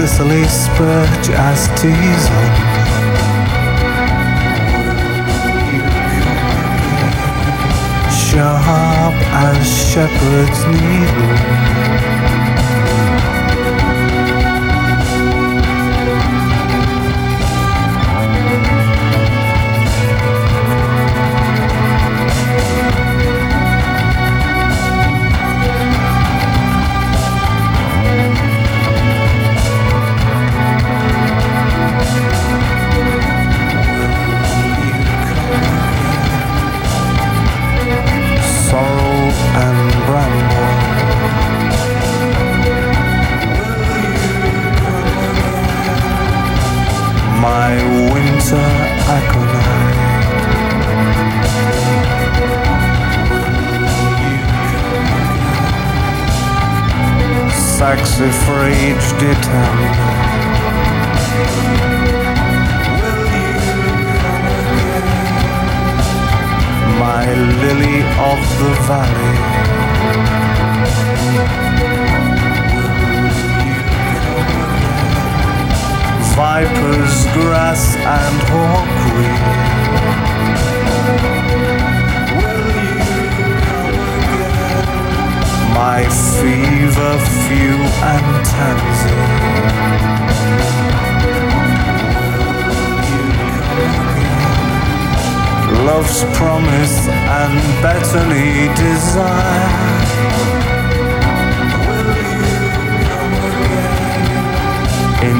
Sicily spurge as diesel. Sharp as shepherd's needle.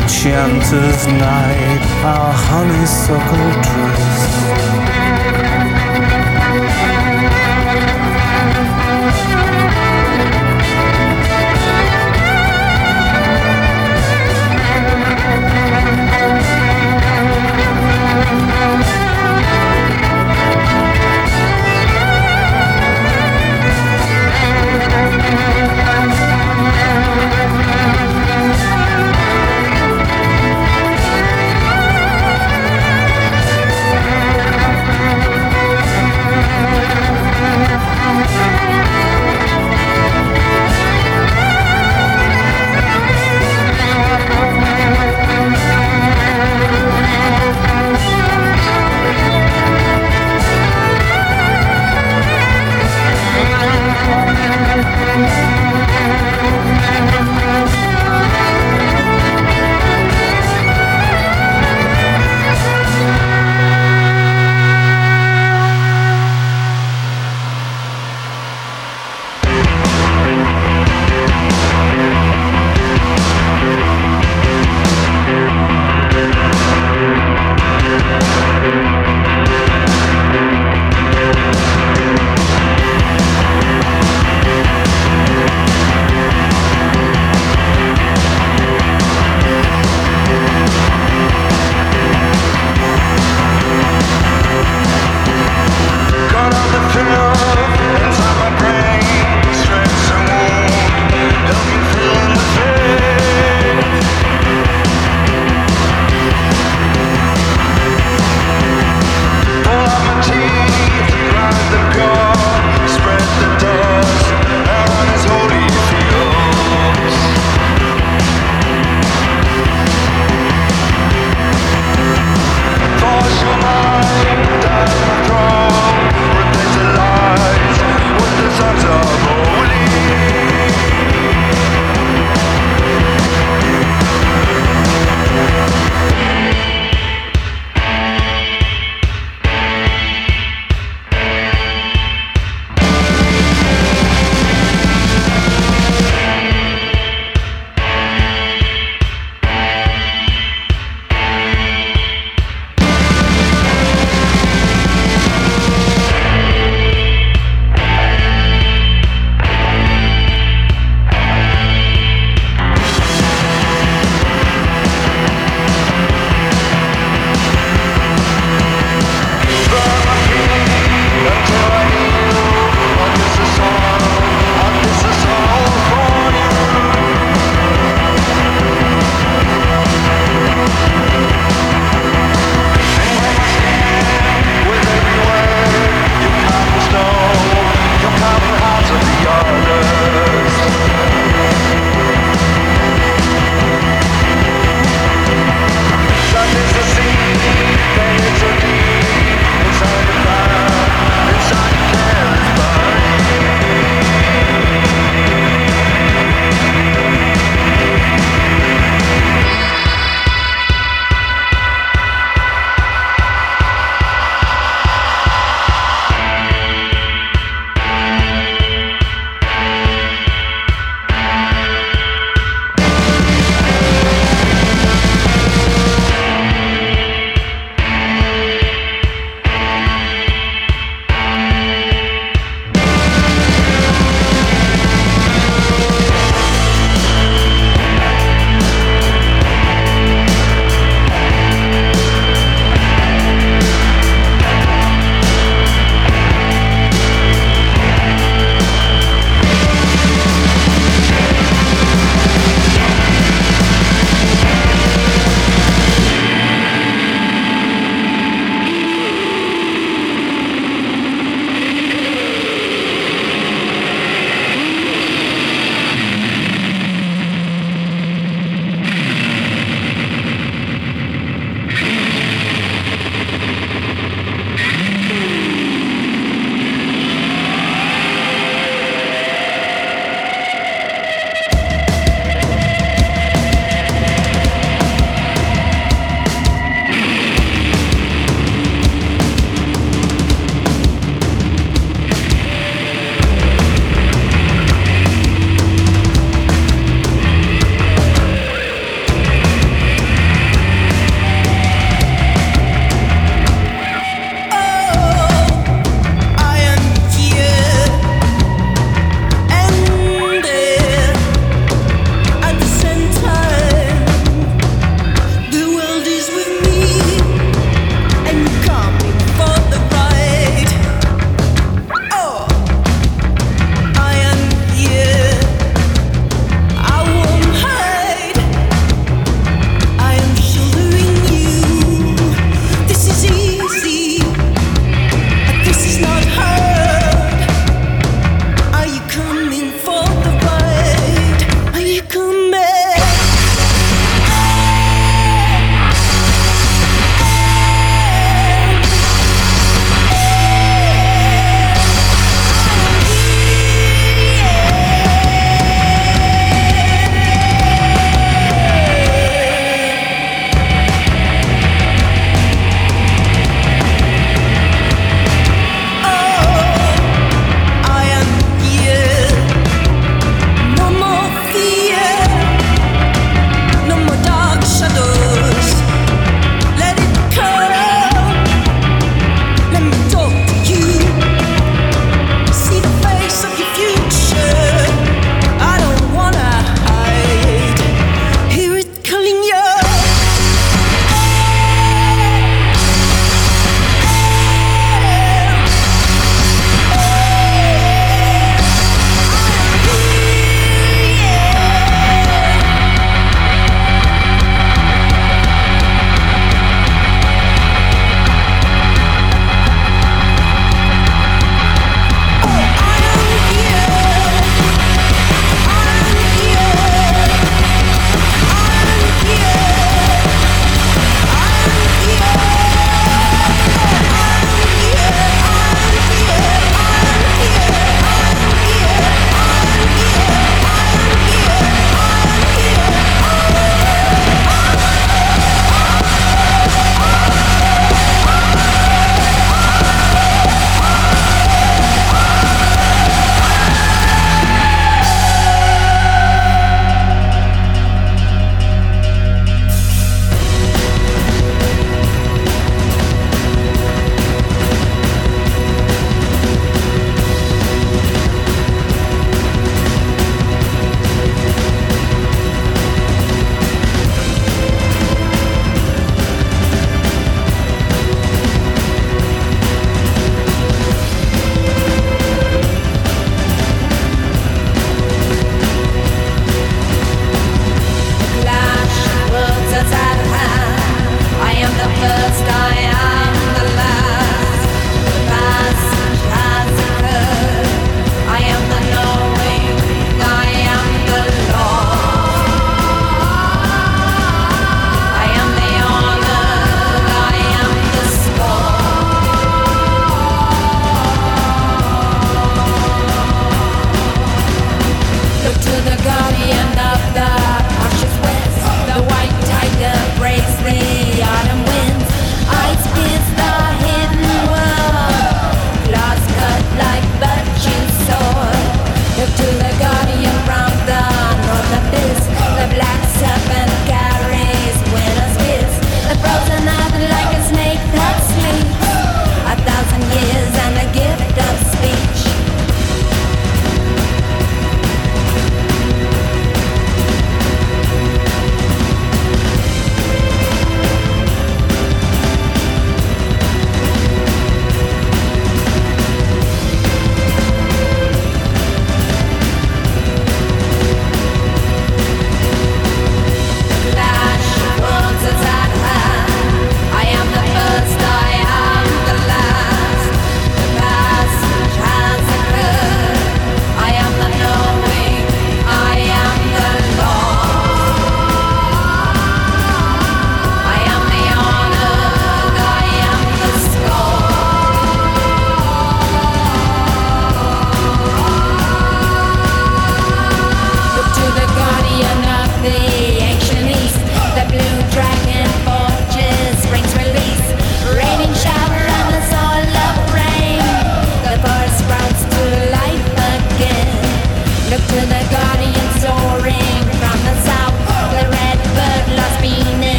enchanter's night, our honeysuckle dream.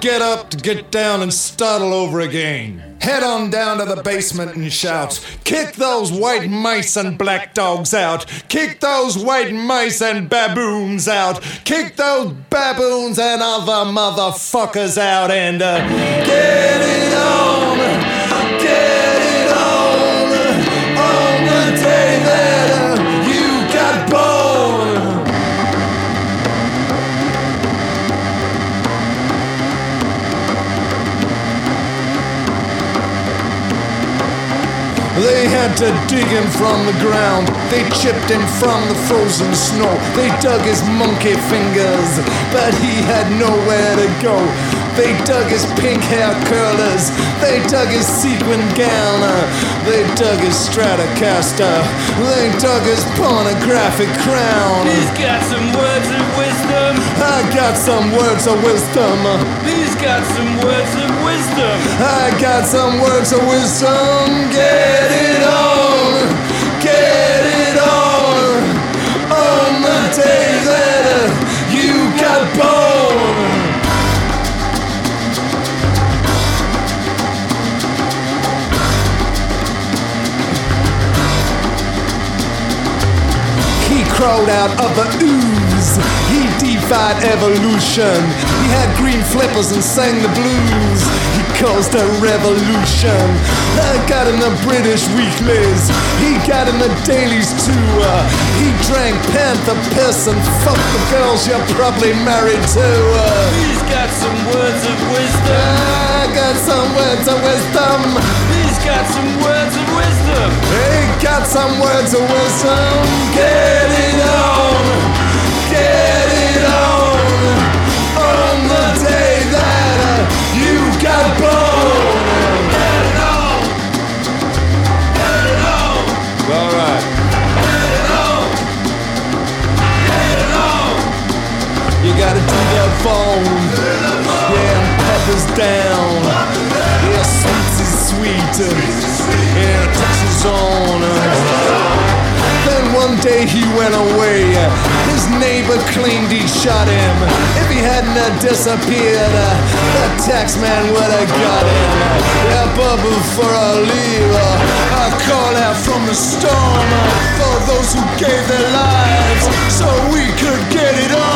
Get up to get down and start all over again. Head on down to the basement and shout, Kick those white mice and black dogs out! Kick those white mice and baboons out! Kick those baboons and other motherfuckers out and uh, get it on! Had to dig him from the ground. They chipped him from the frozen snow. They dug his monkey fingers, but he had nowhere to go. They dug his pink hair curlers. They dug his sequin gown. They dug his Stratocaster. They dug his pornographic crown. He's got some words of wisdom. I got some words of wisdom. Got some words of wisdom. I got some words of wisdom. Get it on, get it on. On the day that uh, you got born. He crawled out of the ooze. He defied evolution. He had green flippers and sang the blues. He caused a revolution. I got in the British weeklies. He got in the dailies too. Uh, he drank panther piss and fucked the girls you're probably married to. Uh, He's got some words of wisdom. I got some words of wisdom. He's got some words of wisdom. He got some words of wisdom. Get sweet. Yeah, Texas on. Then one day he went away. His neighbor claimed he shot him. If he hadn't disappeared, uh, the tax man would have got him. Yeah, but before I leave, uh, I call out from the storm uh, for those who gave their lives so we could get it on.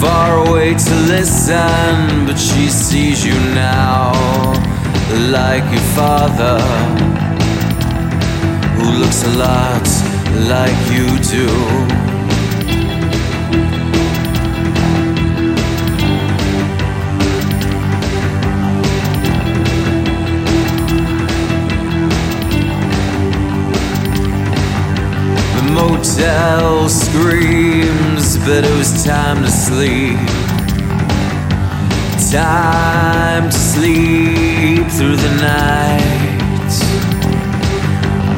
Far away to listen, but she sees you now like your father, who looks a lot like you do. The motel screams, but it was time to sleep. Time to sleep through the night.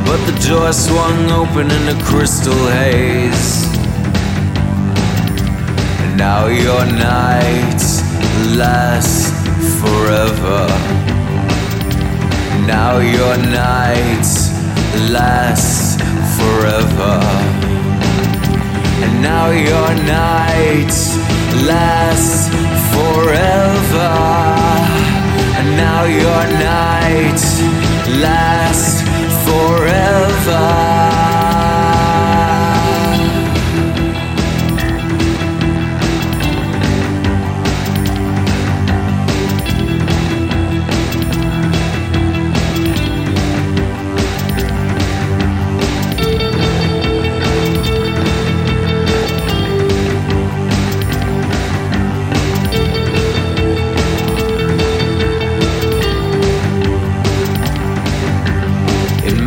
But the door swung open in a crystal haze. And now your night lasts forever. Now your night lasts forever. And now your night lasts forever. And now your night lasts forever.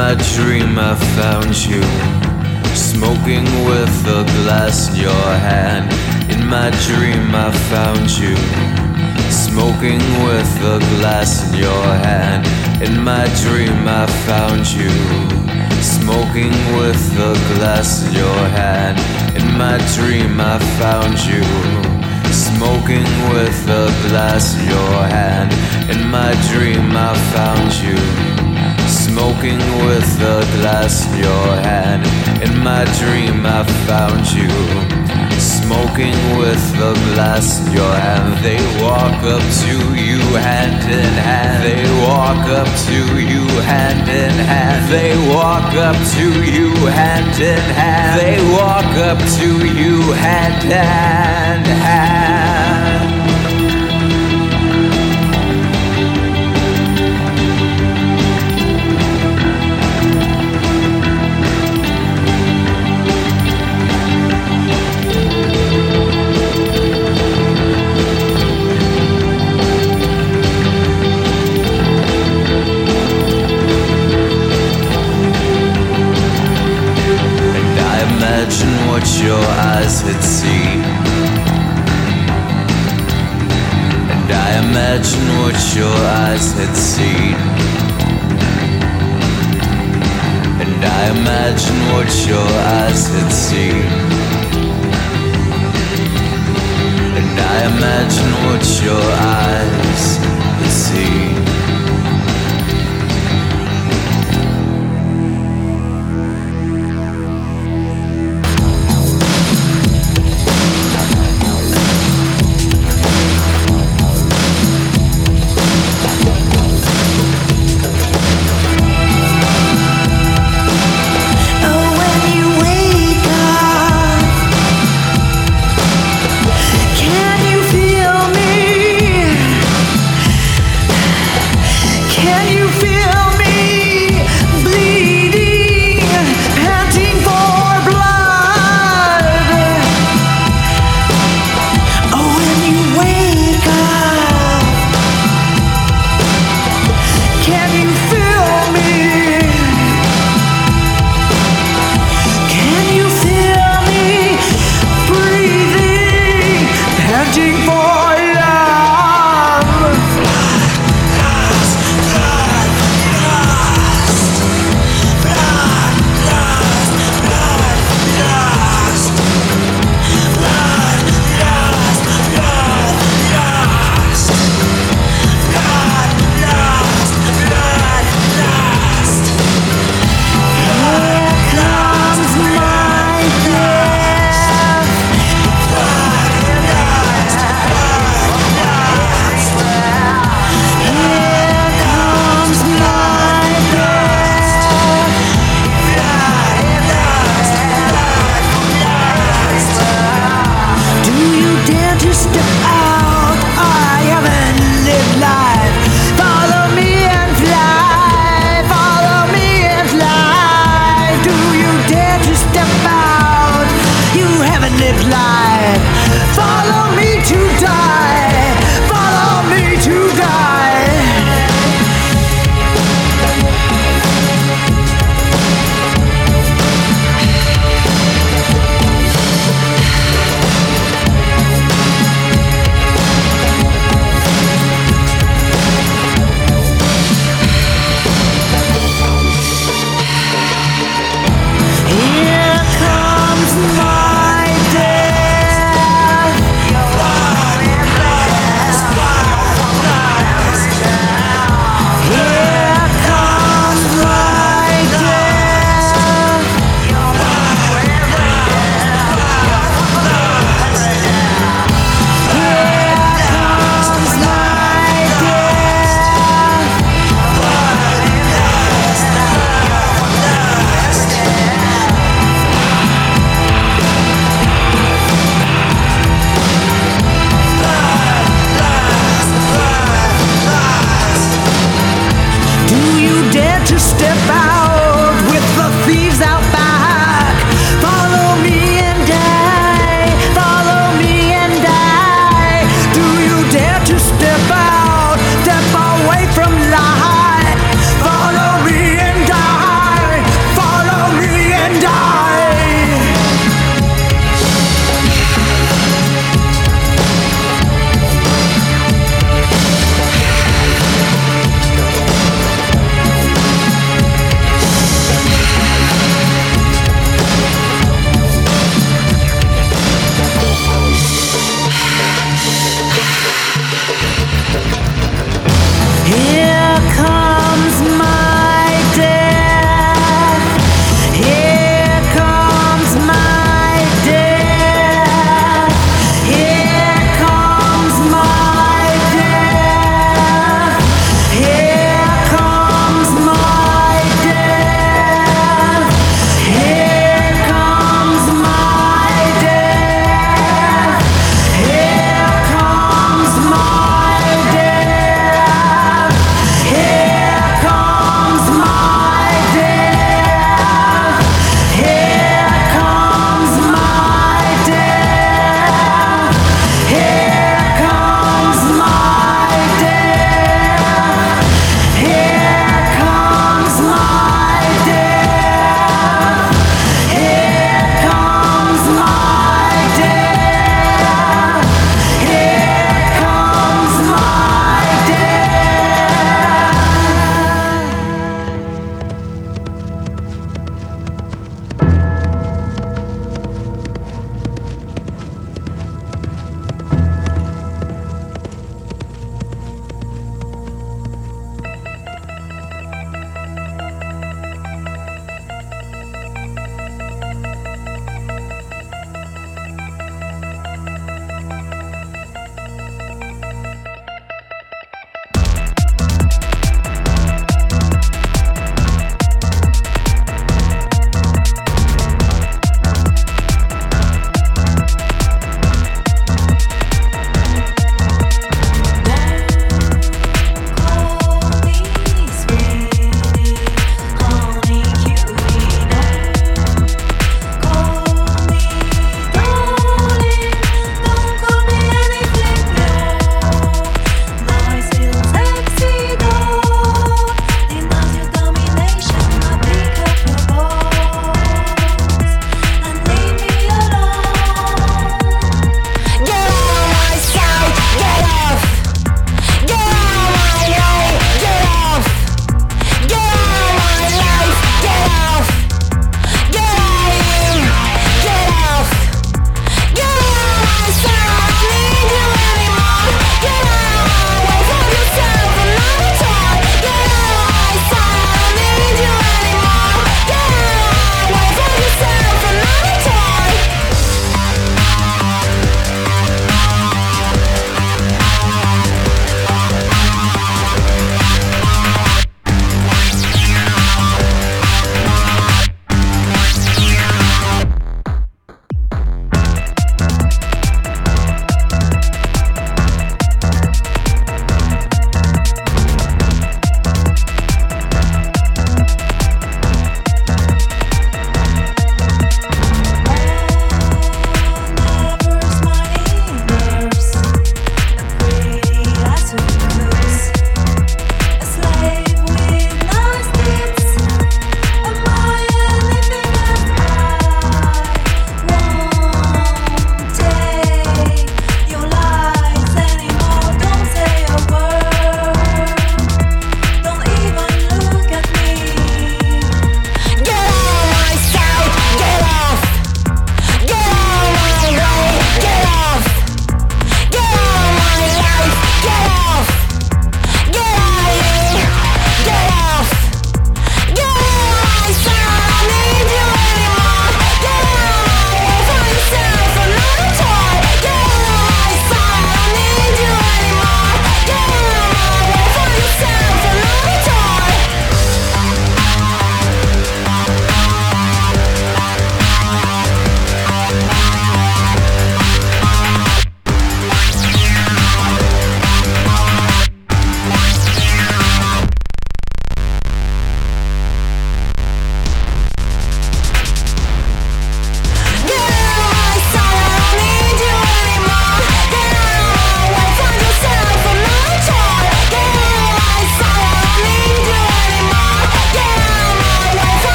My dream, I found you smoking with a glass in your hand. In my dream, I found you smoking with a glass in your hand. In my dream, I found you smoking with a glass in your hand. In my dream, I found you smoking with a glass in your hand. In my dream, I found you smoking with a glass in your hand. In my dream, I found you smoking with a glass in your hand. They walk up to you hand in hand. They walk up to you hand in hand. They walk up to you hand in hand. They walk up to you hand in hand.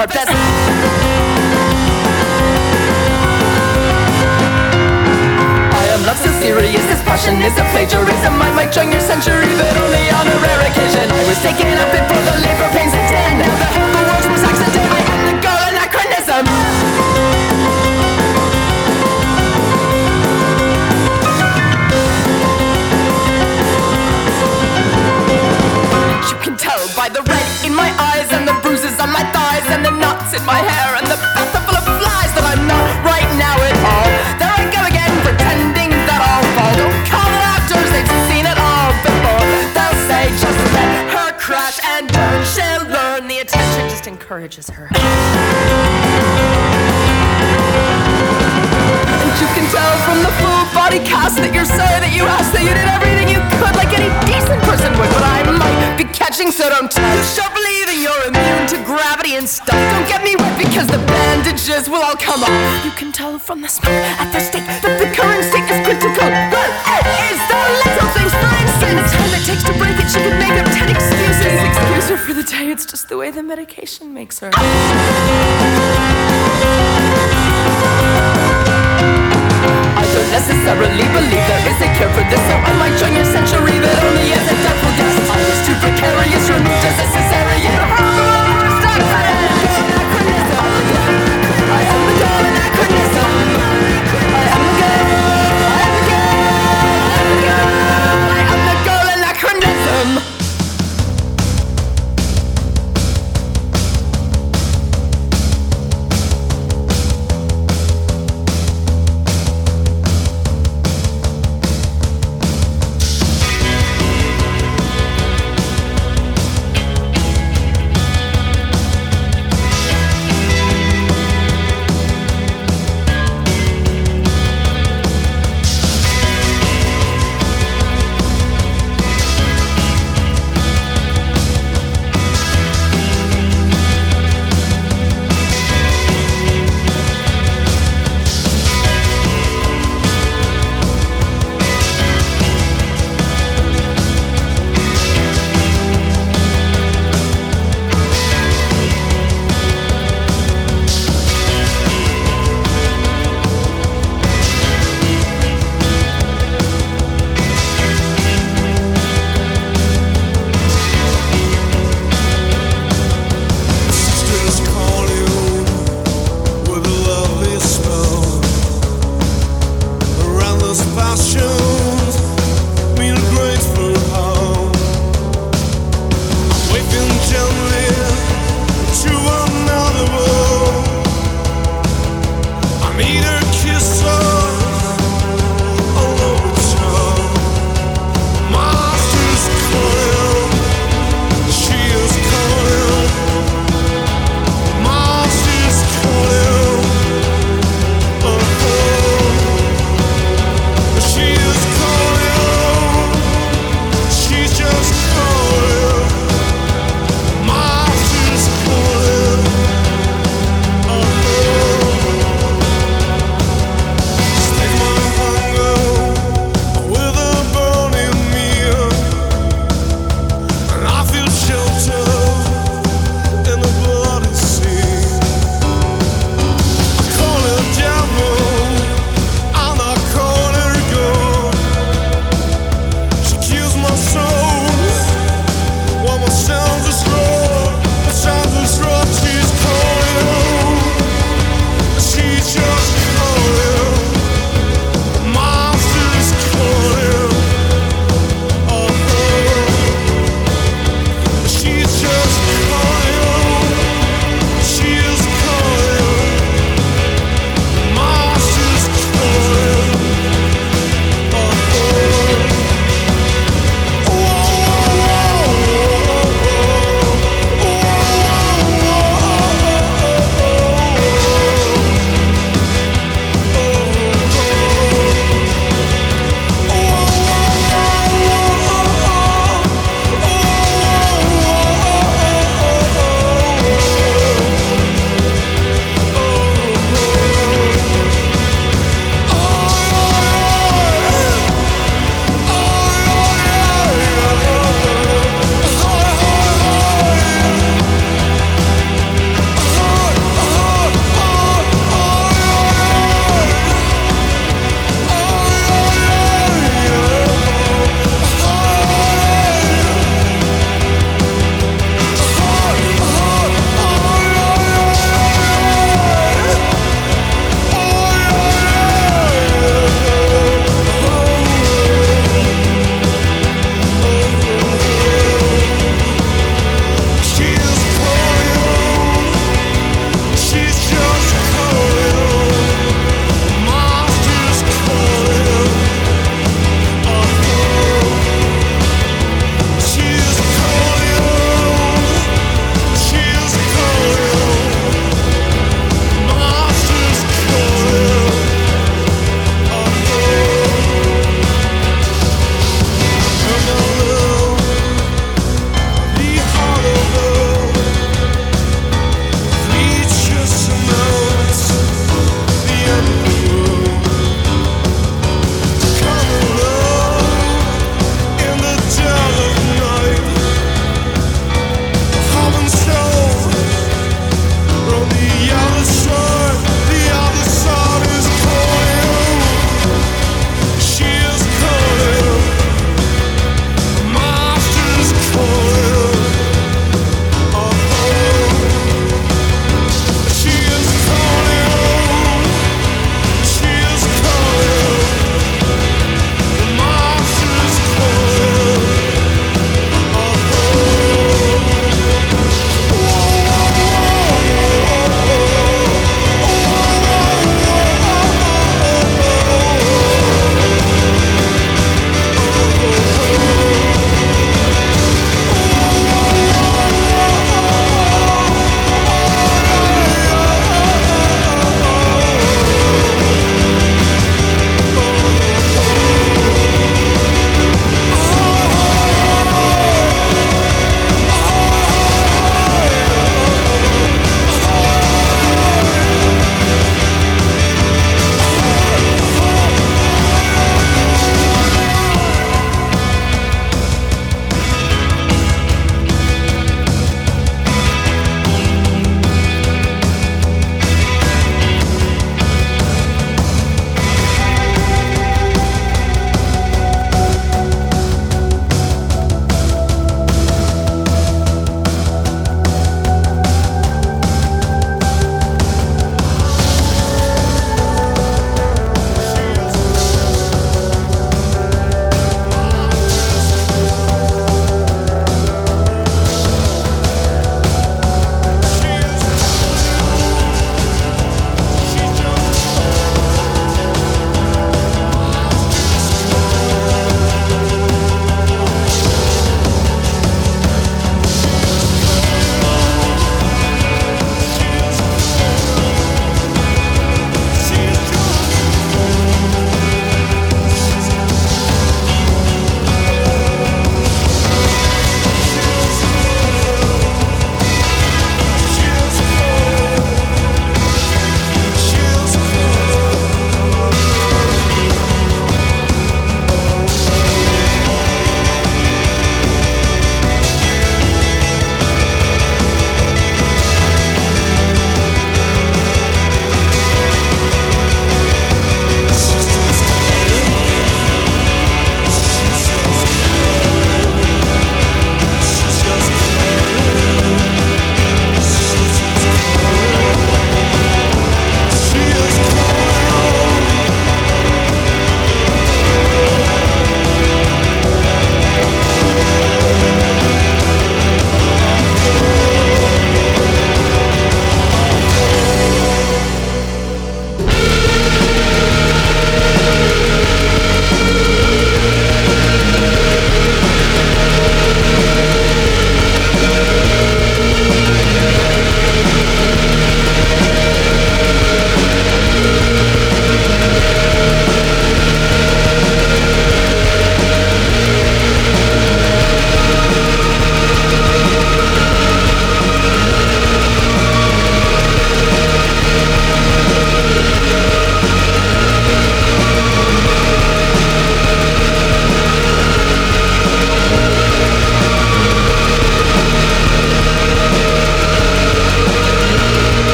Purpose. I am love so serious, this passion is a plagiarism. I might join your century, but only on a rare occasion. I was taken up before the labor pains ten. Now the, and the knots in my hair and the bath full of flies that I'm not right now at all. There I go again, pretending that I'll fall. Don't call the actors, they've seen it all before. They'll say just let her crash and burn. She'll learn the attention just encourages her. You can tell from the full body cast that you're sorry that you asked that you did everything you could like any decent person would, but I might be catching, so don't touch. Don't believe that you're immune to gravity and stuff. Don't get me wet because the bandages will all come off. You can tell from the smoke at the stake that the current state is critical. But it is the little things, for instance. The time it takes to break it, she could make up ten excuses. Excuse her for the day, it's just the way the medication makes her. Don't necessarily believe there is a cure for this, so might join your century, that only as a doubtful guest. I was too precarious, removed as a cesarean. I am the girl anachronism.